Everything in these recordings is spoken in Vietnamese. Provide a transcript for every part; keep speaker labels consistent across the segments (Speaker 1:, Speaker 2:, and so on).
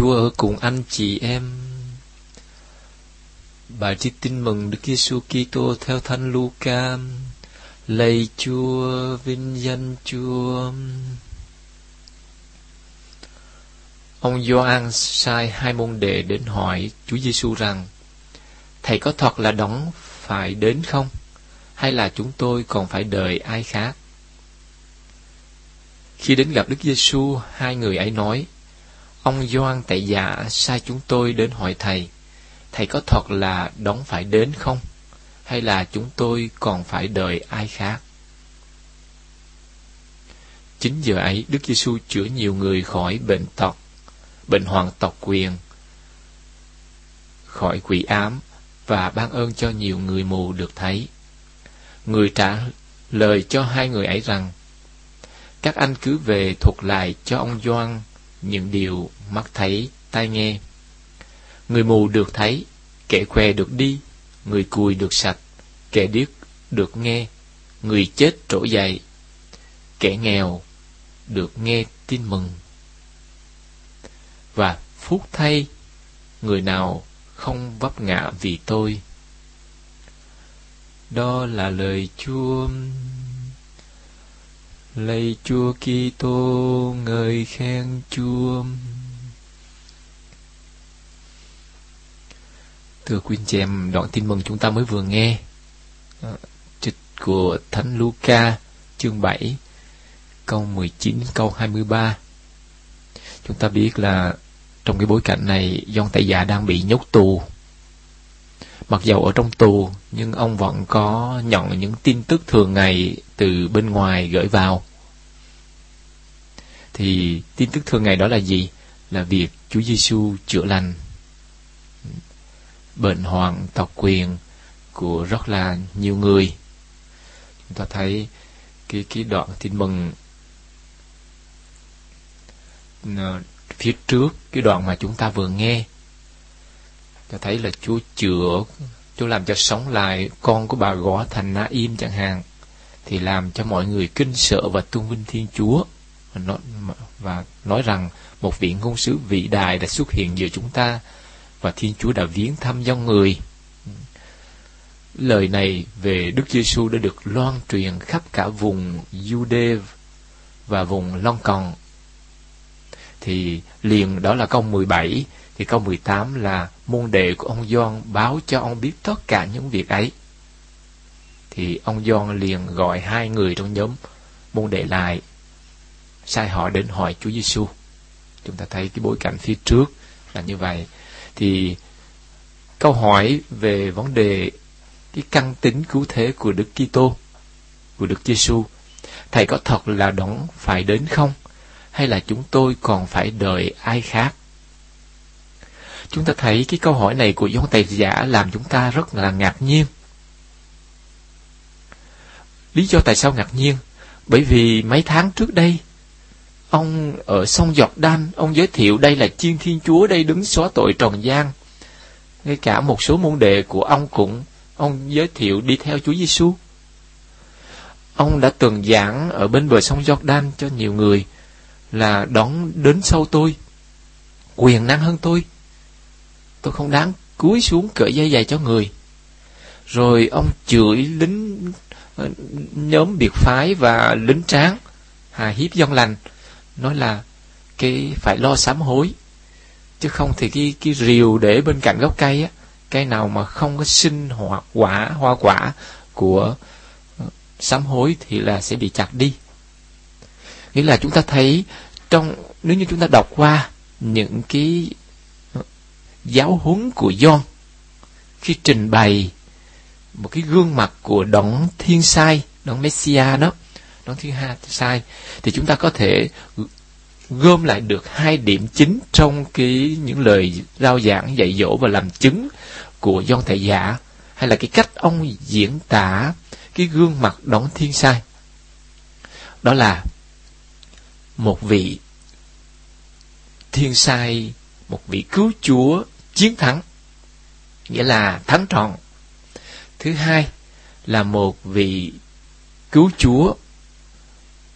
Speaker 1: Chúa ở cùng anh chị em. Bài trích tin mừng Đức Giêsu Kitô theo Thánh Luca. Lạy Chúa, vinh danh Chúa. Ông Gioan sai hai môn đệ đến hỏi Chúa Giêsu rằng: Thầy có thật là đóng phải đến không? Hay là chúng tôi còn phải đợi ai khác? Khi đến gặp Đức Giêsu, hai người ấy nói: Ông Doan tại già sai chúng tôi đến hỏi thầy, thầy có thật là đón phải đến không? Hay là chúng tôi còn phải đợi ai khác? Chính giờ ấy, Đức Giêsu chữa nhiều người khỏi bệnh tật, bệnh hoàn tộc quyền, khỏi quỷ ám và ban ơn cho nhiều người mù được thấy. Người trả lời cho hai người ấy rằng, các anh cứ về thuật lại cho ông Doan những điều mắt thấy, tai nghe. Người mù được thấy, kẻ què được đi, người cùi được sạch, kẻ điếc được nghe, người chết trỗi dậy, kẻ nghèo được nghe tin mừng. Và phúc thay, người nào không vấp ngã vì tôi. Đó là lời Chúa. Lạy Chúa Kitô, ngợi khen Chúa. Thưa quý anh chị em, đoạn tin mừng chúng ta mới vừa nghe ờ, trích của Thánh Luca chương 7 câu 19 câu 23. Chúng ta biết là trong cái bối cảnh này, Gioan Tẩy Giả đang bị nhốt tù. Mặc dầu ở trong tù, nhưng ông vẫn có nhận những tin tức thường ngày từ bên ngoài gửi vào. Thì tin tức thường ngày đó là gì? Là việc Chúa Giêsu chữa lành bệnh hoạn tộc quyền của rất là nhiều người. Chúng ta thấy cái cái đoạn tin mừng ờ, phía trước cái đoạn mà chúng ta vừa nghe ta thấy là Chúa chữa Chúa làm cho sống lại con của bà gõ thành Na Im chẳng hạn thì làm cho mọi người kinh sợ và tôn vinh Thiên Chúa và nói, và nói rằng một vị ngôn sứ vĩ đại đã xuất hiện giữa chúng ta và Thiên Chúa đã viếng thăm dòng người. Lời này về Đức Giêsu đã được loan truyền khắp cả vùng Jude và vùng Long Còn. Thì liền đó là câu 17, thì câu 18 là môn đệ của ông Gioan báo cho ông biết tất cả những việc ấy. Thì ông Gioan liền gọi hai người trong nhóm môn đệ lại, sai họ đến hỏi Chúa Giêsu. Chúng ta thấy cái bối cảnh phía trước là như vậy thì câu hỏi về vấn đề cái căn tính cứu thế của Đức Kitô của Đức Giêsu thầy có thật là đón phải đến không hay là chúng tôi còn phải đợi ai khác chúng ta thấy cái câu hỏi này của John Tài Giả làm chúng ta rất là ngạc nhiên lý do tại sao ngạc nhiên bởi vì mấy tháng trước đây Ông ở sông Giọt Đan, ông giới thiệu đây là chiên thiên chúa đây đứng xóa tội trần gian. Ngay cả một số môn đệ của ông cũng, ông giới thiệu đi theo Chúa Giêsu. Ông đã từng giảng ở bên bờ sông Giọt Đan cho nhiều người là đón đến sau tôi, quyền năng hơn tôi. Tôi không đáng cúi xuống cởi dây giày cho người. Rồi ông chửi lính ờ, nhóm biệt phái và lính tráng hà hiếp dân lành, nói là cái phải lo sám hối, chứ không thì cái cái rìu để bên cạnh gốc cây á, cây nào mà không có sinh hoa quả hoa quả của ờ, sám hối thì là sẽ bị chặt đi nghĩa là chúng ta thấy trong, nếu như chúng ta đọc qua những cái giáo huấn của John khi trình bày một cái gương mặt của đấng thiên sai, đấng Messiah đó, đấng thiên ha sai, thì chúng ta có thể gom lại được hai điểm chính trong cái những lời rao giảng, dạy dỗ và làm chứng của John Thầy Giả, hay là cái cách ông diễn tả cái gương mặt đón thiên sai. Đó là một vị thiên sai, một vị cứu chúa chiến thắng, nghĩa là thắng trọn. Thứ hai là một vị cứu chúa,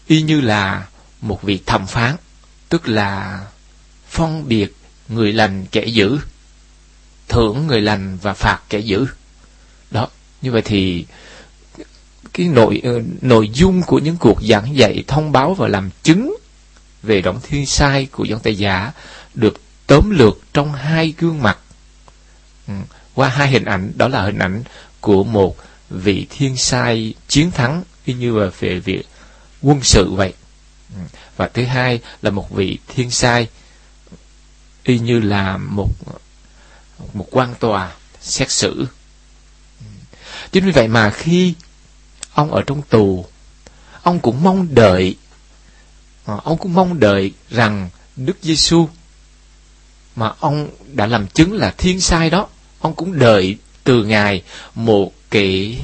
Speaker 1: y như là một vị thẩm phán, tức là phân biệt người lành kẻ dữ, thưởng người lành và phạt kẻ dữ. Đó, như vậy thì cái nội ờ, nội dung của những cuộc giảng dạy thông báo và làm chứng về động thiên sai của dân tây giả được tóm lược trong hai gương mặt. Ừ, qua hai hình ảnh, đó là hình ảnh của một vị thiên sai chiến thắng, y như là về việc quân sự vậy. Ừ, và thứ hai là một vị thiên sai, y như là một một quan tòa, xét xử. Ừ, chính vì vậy mà khi ông ở trong tù, ông cũng mong đợi ờ, ông cũng mong đợi rằng Đức Giêsu mà ông đã làm chứng là thiên sai đó. Ông cũng đợi từ ngài một cái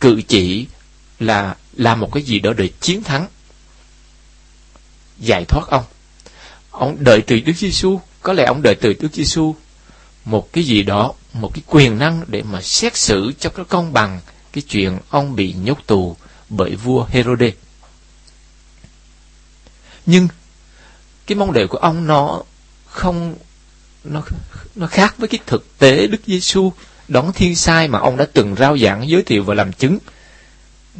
Speaker 1: cự chỉ là làm một cái gì đó để chiến thắng. Giải thoát ông. Ông đợi từ Đức Giêsu. Có lẽ ông đợi từ Đức Giêsu một cái gì đó, một cái quyền năng để mà xét xử cho cái công bằng cái chuyện ông bị nhốt tù bởi vua Herod. Nhưng cái mong đợi của ông nó không nó nó khác với cái thực tế Đức Giêsu đón thiên sai mà ông đã từng rao giảng giới thiệu và làm chứng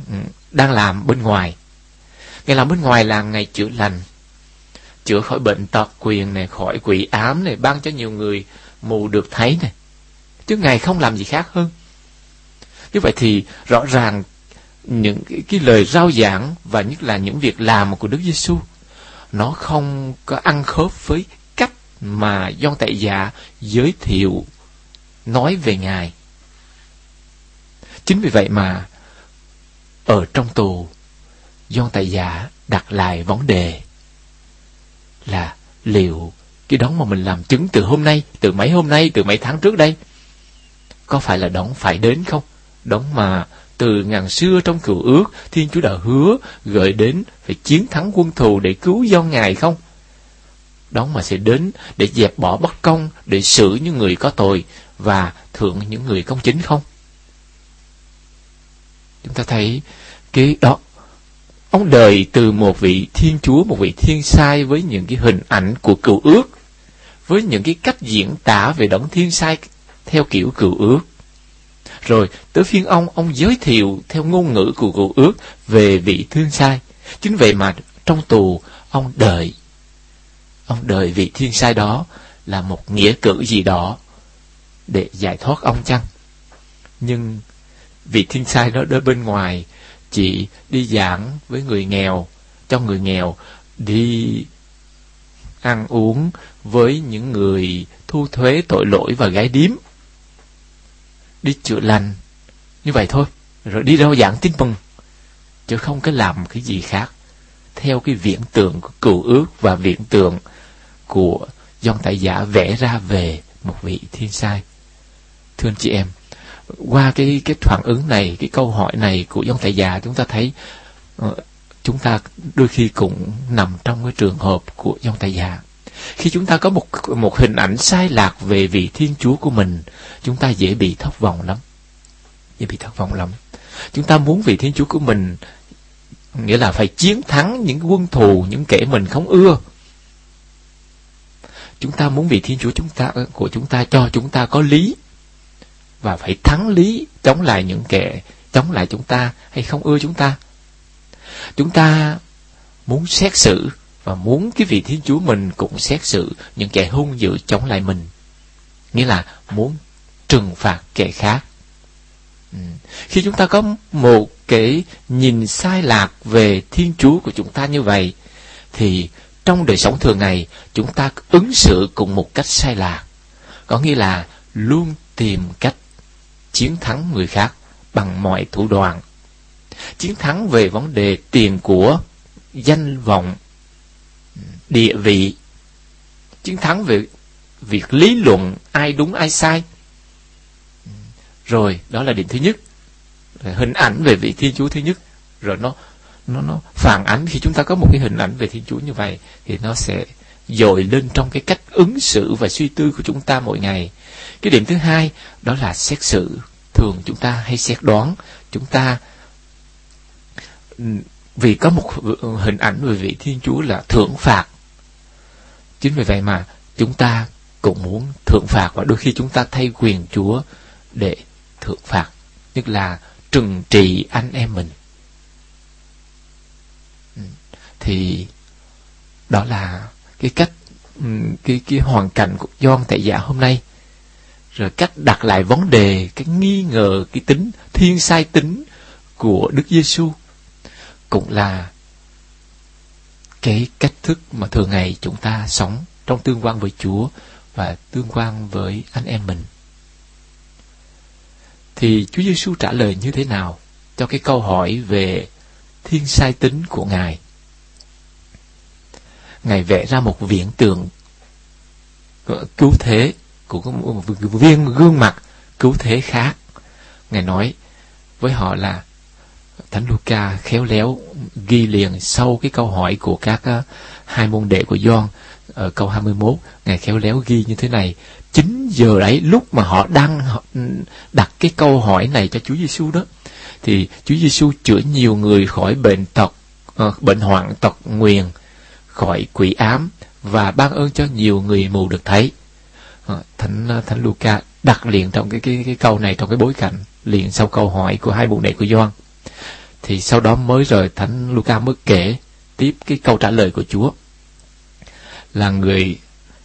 Speaker 1: ừ, đang làm bên ngoài. Ngày làm bên ngoài là ngày chữa lành, chữa khỏi bệnh tật quyền này, khỏi quỷ ám này, ban cho nhiều người mù được thấy này. Chứ Ngài không làm gì khác hơn. Như vậy thì rõ ràng những cái, cái lời rao giảng và nhất là những việc làm của Đức Giêsu nó không có ăn khớp với mà Gioan Tại Dạ giới thiệu nói về Ngài. Chính vì vậy mà ở trong tù Gioan Tại Dạ đặt lại vấn đề là liệu cái đón mà mình làm chứng từ hôm nay, từ mấy hôm nay, từ mấy tháng trước đây, có phải là đón phải đến không? Đón mà từ ngàn xưa trong cựu ước, Thiên Chúa đã hứa gợi đến phải chiến thắng quân thù để cứu do Ngài không? Đó mà sẽ đến để dẹp bỏ bất công, để xử những người có tội và thượng những người công chính không? Chúng ta thấy cái đó Ông đời từ một vị thiên chúa, một vị thiên sai với những cái hình ảnh của cựu ước, với những cái cách diễn tả về đấng thiên sai theo kiểu cựu ước. Rồi tới phiên ông, ông giới thiệu theo ngôn ngữ của cựu ước về vị thiên sai. Chính vậy mà trong tù, ông đợi, ông đợi vị thiên sai đó là một nghĩa cử gì đó để giải thoát ông chăng? Nhưng vị thiên sai đó ở bên ngoài chỉ đi giảng với người nghèo, cho người nghèo đi ăn uống với những người thu thuế tội lỗi và gái điếm. Đi chữa lành, như vậy thôi, rồi đi đâu giảng tin mừng, chứ không có làm cái gì khác. Theo cái viễn tượng của cựu ước và viễn tượng của dòng tại giả vẽ ra về một vị thiên sai. Thưa anh chị em, qua cái cái phản ứng này, cái câu hỏi này của dòng tại giả chúng ta thấy ờ, chúng ta đôi khi cũng nằm trong cái trường hợp của dòng tại giả. Khi chúng ta có một một hình ảnh sai lạc về vị thiên chúa của mình chúng ta dễ bị thất vọng lắm. Dễ bị thất vọng lắm. Chúng ta muốn vị thiên chúa của mình nghĩa là phải chiến thắng những quân thù những kẻ mình không ưa chúng ta muốn vị thiên chúa chúng ta của chúng ta cho chúng ta có lý và phải thắng lý chống lại những kẻ chống lại chúng ta hay không ưa chúng ta chúng ta muốn xét xử và muốn cái vị Thiên Chúa mình cũng xét xử những kẻ hung dữ chống lại mình. Nghĩa là muốn trừng phạt kẻ khác. Ừ. Khi chúng ta có một cái nhìn sai lạc về Thiên Chúa của chúng ta như vậy, thì trong đời sống thường ngày, chúng ta ứng xử cùng một cách sai lạc. Có nghĩa là luôn tìm cách chiến thắng người khác bằng mọi thủ đoạn. Chiến thắng về vấn đề tiền của, danh vọng, địa vị chiến thắng về việc lý luận ai đúng ai sai rồi đó là điểm thứ nhất hình ảnh về vị thiên chúa thứ nhất rồi nó nó nó phản ánh khi chúng ta có một cái hình ảnh về thiên chúa như vậy thì nó sẽ dội lên trong cái cách ứng xử và suy tư của chúng ta mỗi ngày. Cái điểm thứ hai đó là xét xử. Thường chúng ta hay xét đoán. Chúng ta vì có một hình ảnh về vị thiên chúa là thưởng phạt. Chính vì vậy mà chúng ta cũng muốn thượng phạt và đôi khi chúng ta thay quyền Chúa để thượng phạt, tức là trừng trị anh em mình. Ừ. Thì đó là cái cách ừ, cái cái hoàn cảnh của John tại giả hôm nay rồi cách đặt lại vấn đề, cái nghi ngờ, cái tính, thiên sai tính của Đức Giêsu cũng là cái cách thức mà thường ngày chúng ta sống trong tương quan với Chúa và tương quan với anh em mình. Thì Chúa Giêsu trả lời như thế nào cho cái câu hỏi về thiên sai tính của Ngài? Ngài vẽ ra một viễn tượng cứu thế của một viên gương mặt cứu thế khác. Ngài nói với họ là Thánh Luca khéo léo ghi liền sau cái câu hỏi của các uh, hai môn đệ của Gioan ở câu 21, Ngài khéo léo ghi như thế này. Chính giờ đấy lúc mà họ đang đặt cái câu hỏi này cho Chúa Giêsu đó thì Chúa Giêsu chữa nhiều người khỏi bệnh tật, uh, bệnh hoạn tật nguyền, khỏi quỷ ám và ban ơn cho nhiều người mù được thấy. Ờ, thánh ờ, Thánh Luca đặt liền trong cái cái cái câu này trong cái bối cảnh liền sau câu hỏi của hai môn đệ của Gioan. Thì sau đó mới rồi thánh Luca mới kể tiếp cái câu trả lời của Chúa. Là người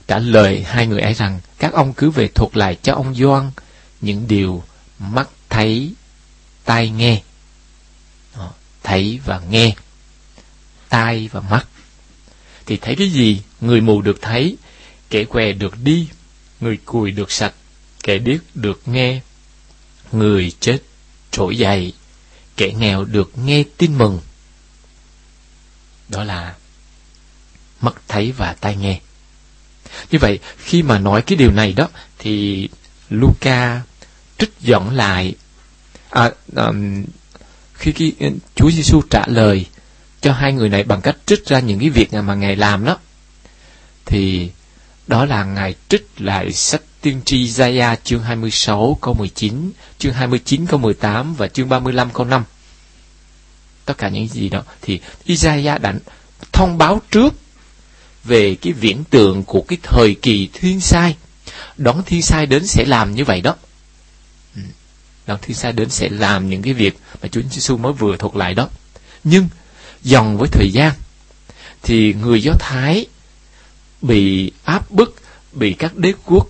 Speaker 1: trả lời hai người ấy rằng, các ông cứ về thuật lại cho ông Gioan những điều mắt thấy, tai nghe. Ờ, thấy và nghe, tai và mắt thì thấy cái gì người mù được thấy kẻ què được đi người cùi được sạch kẻ điếc được nghe người chết trỗi dậy kẻ nghèo được nghe tin mừng. Đó là mắt thấy và tai nghe. Như vậy, khi mà nói cái điều này đó, thì Luca trích dẫn lại à, um, khi khi Chúa Giêsu trả lời cho hai người này bằng cách trích ra những cái việc mà ngài làm đó, thì đó là ngài trích lại sách tiên tri Isaiah chương 26 câu 19, chương 29 câu 18 và chương 35 câu 5. Tất cả những gì đó thì Isaiah đã thông báo trước về cái viễn tượng của cái thời kỳ thiên sai. Đón thiên sai đến sẽ làm như vậy đó. Ừ. Đón thiên sai đến sẽ làm những cái việc mà Chúa Giêsu mới vừa thuật lại đó. Nhưng dần với thời gian, thì người Do Thái bị áp bức, bị các đế quốc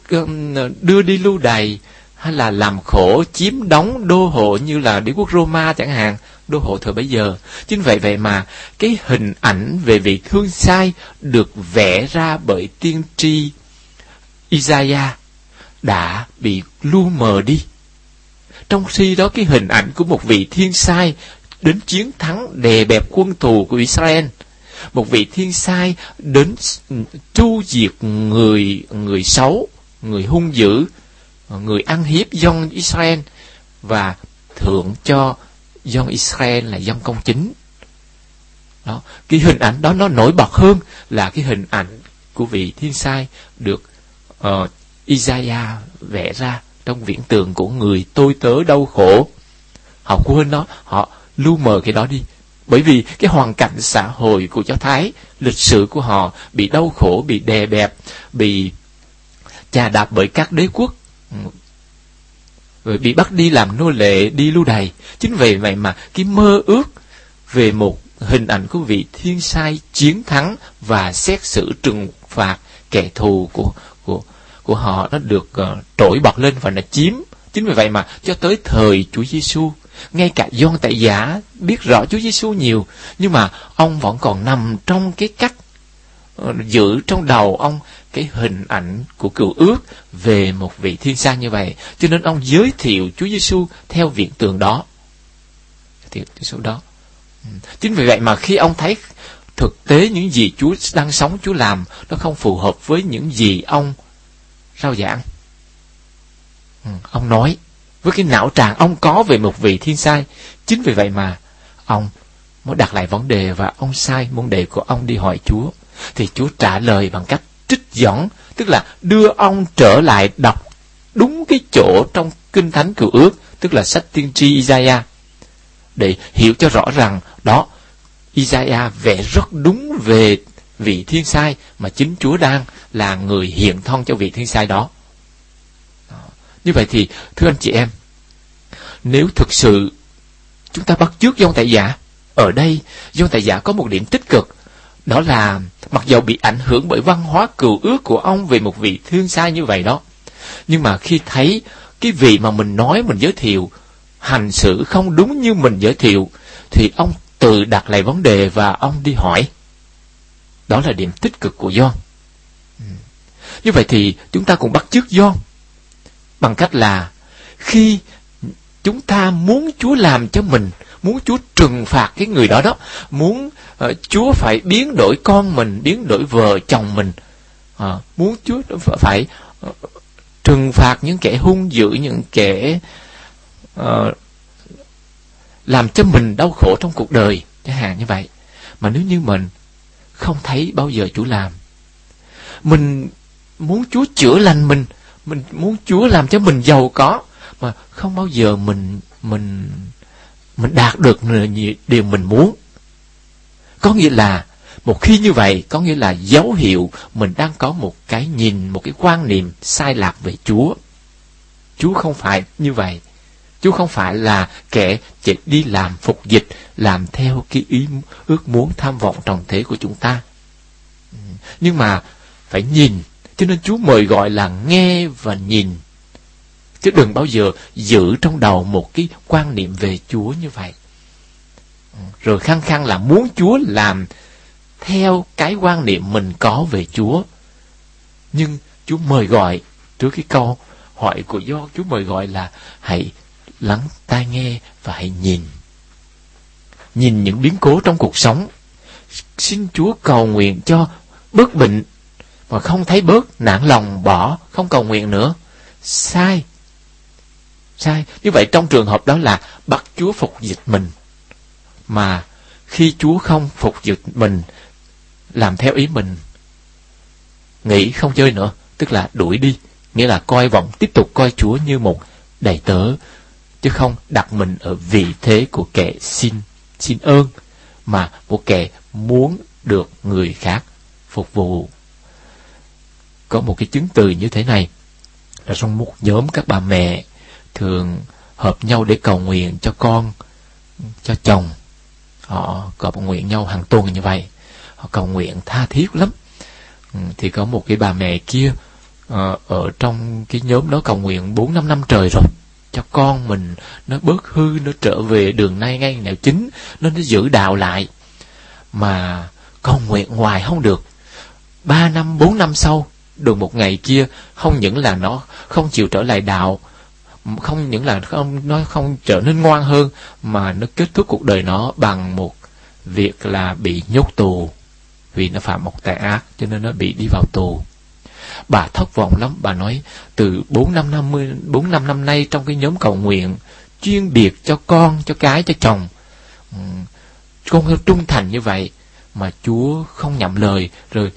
Speaker 1: đưa đi lưu đày, hay là làm khổ, chiếm đóng đô hộ như là đế quốc Roma chẳng hạn, đô hộ thời bấy giờ. Chính vậy vậy mà cái hình ảnh về vị thương sai được vẽ ra bởi tiên tri Isaiah đã bị lu mờ đi. Trong khi đó, cái hình ảnh của một vị thiên sai đến chiến thắng đè bẹp quân thù của Israel một vị thiên sai đến tru diệt người người xấu, người hung dữ, người ăn hiếp dân Israel và thượng cho dân Israel là dân công chính. Đó, cái hình ảnh đó nó nổi bật hơn là cái hình ảnh của vị thiên sai được uh, Isaiah vẽ ra trong viễn tượng của người tôi tớ đau khổ. Họ quên nó, họ lu mờ cái đó đi. Bởi vì cái hoàn cảnh xã hội của Do Thái, lịch sử của họ bị đau khổ, bị đè bẹp, bị chà đạp bởi các đế quốc, rồi bị bắt đi làm nô lệ, đi lưu đày. Chính vì vậy mà cái mơ ước về một hình ảnh của vị thiên sai chiến thắng và xét xử trừng phạt kẻ thù của của của họ nó được ờ, uh, trỗi bật lên và nó chiếm chính vì vậy mà cho tới thời Chúa Giêsu ngay cả Gioan tại giả biết rõ Chúa Giêsu nhiều, nhưng mà ông vẫn còn nằm trong cái cách ờ, giữ trong đầu ông cái hình ảnh của cựu ước về một vị thiên sa như vậy, cho nên ông giới thiệu Chúa Giêsu theo viện tượng đó. Thì Giêsu đó. Ừ. Chính vì vậy mà khi ông thấy thực tế những gì Chúa đang sống Chúa làm nó không phù hợp với những gì ông rao giảng. Ừ, ông nói với cái não trạng ông có về một vị thiên sai. Chính vì vậy mà ông mới đặt lại vấn đề và ông sai môn đề của ông đi hỏi Chúa. Thì Chúa trả lời bằng cách trích dẫn, tức là đưa ông trở lại đọc đúng cái chỗ trong Kinh Thánh Cựu Ước, tức là sách tiên tri Isaiah. Để hiểu cho rõ rằng đó, Isaiah vẽ rất đúng về vị thiên sai mà chính Chúa đang là người hiện thân cho vị thiên sai đó. Như vậy thì thưa anh chị em, nếu thực sự chúng ta bắt chước John Tại Giả, ở đây John Tại Giả có một điểm tích cực, đó là mặc dầu bị ảnh hưởng bởi văn hóa cừu ước của ông về một vị thương sai như vậy đó, nhưng mà khi thấy cái vị mà mình nói mình giới thiệu hành xử không đúng như mình giới thiệu thì ông tự đặt lại vấn đề và ông đi hỏi. Đó là điểm tích cực của John. Ừ. Như vậy thì chúng ta cũng bắt chước John bằng cách là khi chúng ta muốn Chúa làm cho mình, muốn Chúa trừng phạt cái người đó đó, muốn uh, Chúa phải biến đổi con mình, biến đổi vợ chồng mình, uh, muốn Chúa phải uh, trừng phạt những kẻ hung dữ, những kẻ uh, làm cho mình đau khổ trong cuộc đời, chẳng hạn như vậy. Mà nếu như mình không thấy bao giờ Chúa làm. Mình muốn Chúa chữa lành mình, mình muốn Chúa làm cho mình giàu có mà không bao giờ mình mình mình đạt được điều mình muốn. Có nghĩa là một khi như vậy có nghĩa là dấu hiệu mình đang có một cái nhìn, một cái quan niệm sai lạc về Chúa. Chúa không phải như vậy. Chúa không phải là kẻ chỉ đi làm phục dịch, làm theo cái ý ước muốn tham vọng trần thế của chúng ta. Ừ. Nhưng mà phải nhìn, cho nên Chúa mời gọi là nghe và nhìn. Chứ đừng bao giờ giữ trong đầu một cái quan niệm về Chúa như vậy. Rồi khăng khăng là muốn Chúa làm theo cái quan niệm mình có về Chúa. Nhưng Chúa mời gọi, trước cái câu hỏi của do Chúa mời gọi là hãy lắng tai nghe và hãy nhìn. Nhìn những biến cố trong cuộc sống. Xin Chúa cầu nguyện cho bất bệnh mà không thấy bớt nản lòng bỏ, không cầu nguyện nữa. Sai. Sai. Như vậy trong trường hợp đó là bắt Chúa phục dịch mình. Mà khi Chúa không phục dịch mình, làm theo ý mình, nghĩ không chơi nữa, tức là đuổi đi, nghĩa là coi vọng tiếp tục coi Chúa như một đầy tớ chứ không đặt mình ở vị thế của kẻ xin xin ơn mà của kẻ muốn được người khác phục vụ có một cái chứng từ như thế này. Là trong một nhóm các bà mẹ thường hợp nhau để cầu nguyện cho con, cho chồng. Họ cầu nguyện nhau hàng tuần như vậy. Họ cầu nguyện tha thiết lắm. Ừ, thì có một cái bà mẹ kia ờ, ở trong cái nhóm đó cầu nguyện bốn năm năm trời rồi. Cho con mình nó bớt hư, nó trở về đường nay ngay nẻo chính, nó nó giữ đạo lại. Mà cầu nguyện hoài không được. Ba năm, bốn năm sau được một ngày kia không những là nó không chịu trở lại đạo không những là không nó không trở nên ngoan hơn mà nó kết thúc cuộc đời nó bằng một việc là bị nhốt tù. Vì nó phạm một tội ác cho nên nó bị đi vào tù. Bà thất vọng lắm, bà nói từ 4 năm 50, 4 năm năm nay trong cái nhóm cầu nguyện chuyên biệt cho con, cho cái, cho chồng. Ừ, con trung thành như vậy mà Chúa không nhậm lời rồi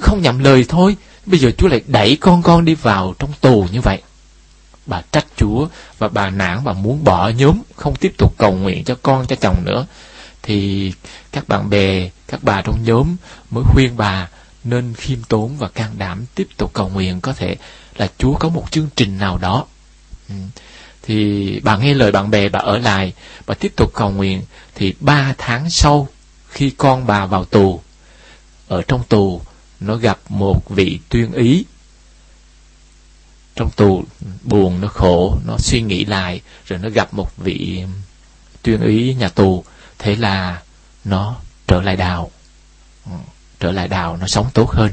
Speaker 1: không nhậm lời thôi bây giờ Chúa lại đẩy con con đi vào trong tù như vậy bà trách Chúa và bà nản bà muốn bỏ nhóm không tiếp tục cầu nguyện cho con cho chồng nữa thì các bạn bè các bà trong nhóm mới khuyên bà nên khiêm tốn và can đảm tiếp tục cầu nguyện có thể là Chúa có một chương trình nào đó. Ừ. Thì bà nghe lời bạn bè bà ở lại, bà tiếp tục cầu nguyện thì ba tháng sau khi con bà vào tù, ở trong tù nó gặp một vị tuyên ý trong tù buồn nó khổ nó suy nghĩ lại rồi nó gặp một vị tuyên ý nhà tù thế là nó trở lại đào ừ, trở lại đào nó sống tốt hơn.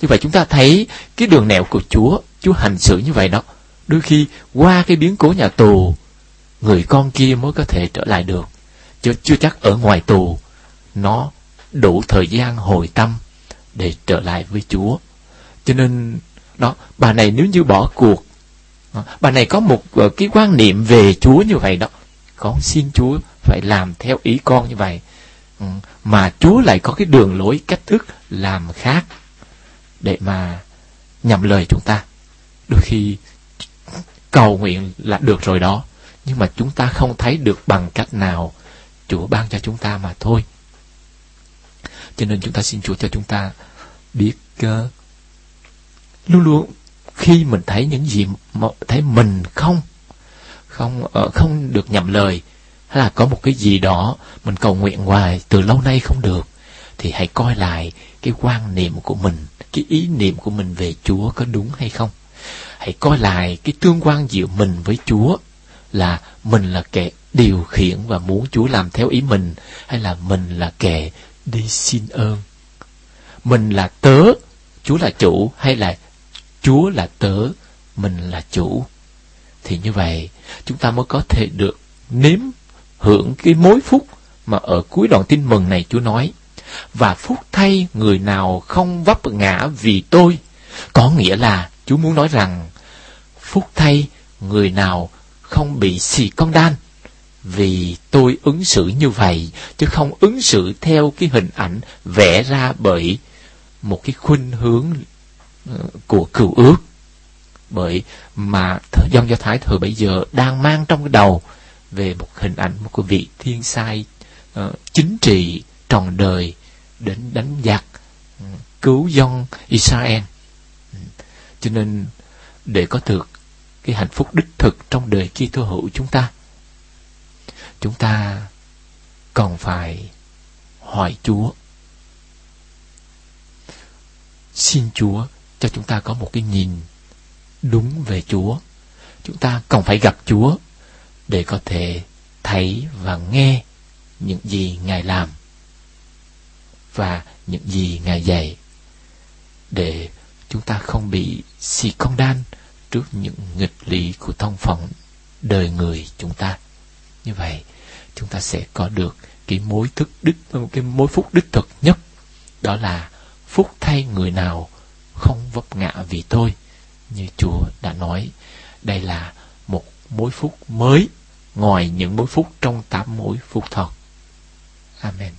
Speaker 1: Như vậy chúng ta thấy cái đường nẻo của Chúa, Chúa hành xử như vậy đó. Đôi khi qua cái biến cố nhà tù, người con kia mới có thể trở lại được. Chứ chưa chắc ở ngoài tù, nó đủ thời gian hồi tâm để trở lại với Chúa. Cho nên, đó, bà này nếu như bỏ cuộc, bà này có một ờ, cái quan niệm về Chúa như vậy đó. Con xin Chúa phải làm theo ý con như vậy Ừ. mà Chúa lại có cái đường lối cách thức làm khác để mà nhầm lời chúng ta. Đôi khi cầu nguyện là được rồi đó, nhưng mà chúng ta không thấy được bằng cách nào Chúa ban cho chúng ta mà thôi cho nên chúng ta xin Chúa cho chúng ta biết uh, luôn luôn khi mình thấy những gì mà thấy mình không không uh, không được nhầm lời hay là có một cái gì đó mình cầu nguyện hoài từ lâu nay không được thì hãy coi lại cái quan niệm của mình cái ý niệm của mình về Chúa có đúng hay không. Hãy coi lại cái tương quan giữa mình với Chúa là mình là kẻ điều khiển và muốn Chúa làm theo ý mình hay là mình là kẻ đi xin ơn. Mình là tớ, Chúa là chủ, hay là Chúa là tớ, mình là chủ. Thì như vậy, chúng ta mới có thể được nếm hưởng cái mối phúc mà ở cuối đoạn tin mừng này Chúa nói. Và phúc thay người nào không vấp ngã vì tôi, có nghĩa là Chúa muốn nói rằng, phúc thay người nào không bị xì con đan vì tôi ứng xử như vậy chứ không ứng xử theo cái hình ảnh vẽ ra bởi một cái khuynh hướng ờ, của cựu ước. Bởi mà dân do thái thời bây giờ đang mang trong cái đầu về một hình ảnh một cái vị thiên sai uh, chính trị tròn đời đến đánh giặc ừ, cứu dân Israel. Ừ. Cho nên để có được cái hạnh phúc đích thực trong đời Kitô hữu chúng ta chúng ta còn phải hỏi Chúa xin Chúa cho chúng ta có một cái nhìn đúng về Chúa chúng ta còn phải gặp Chúa để có thể thấy và nghe những gì Ngài làm và những gì Ngài dạy để chúng ta không bị xì con đan trước những nghịch lý của thông phận đời người chúng ta. Như vậy, chúng ta sẽ có được cái mối thức đích, cái mối phúc đích thực nhất đó là phúc thay người nào không vấp ngã vì tôi như Chúa đã nói, đây là một mối phúc mới, ngoài những mối phúc trong tám mối phúc thật. Amen.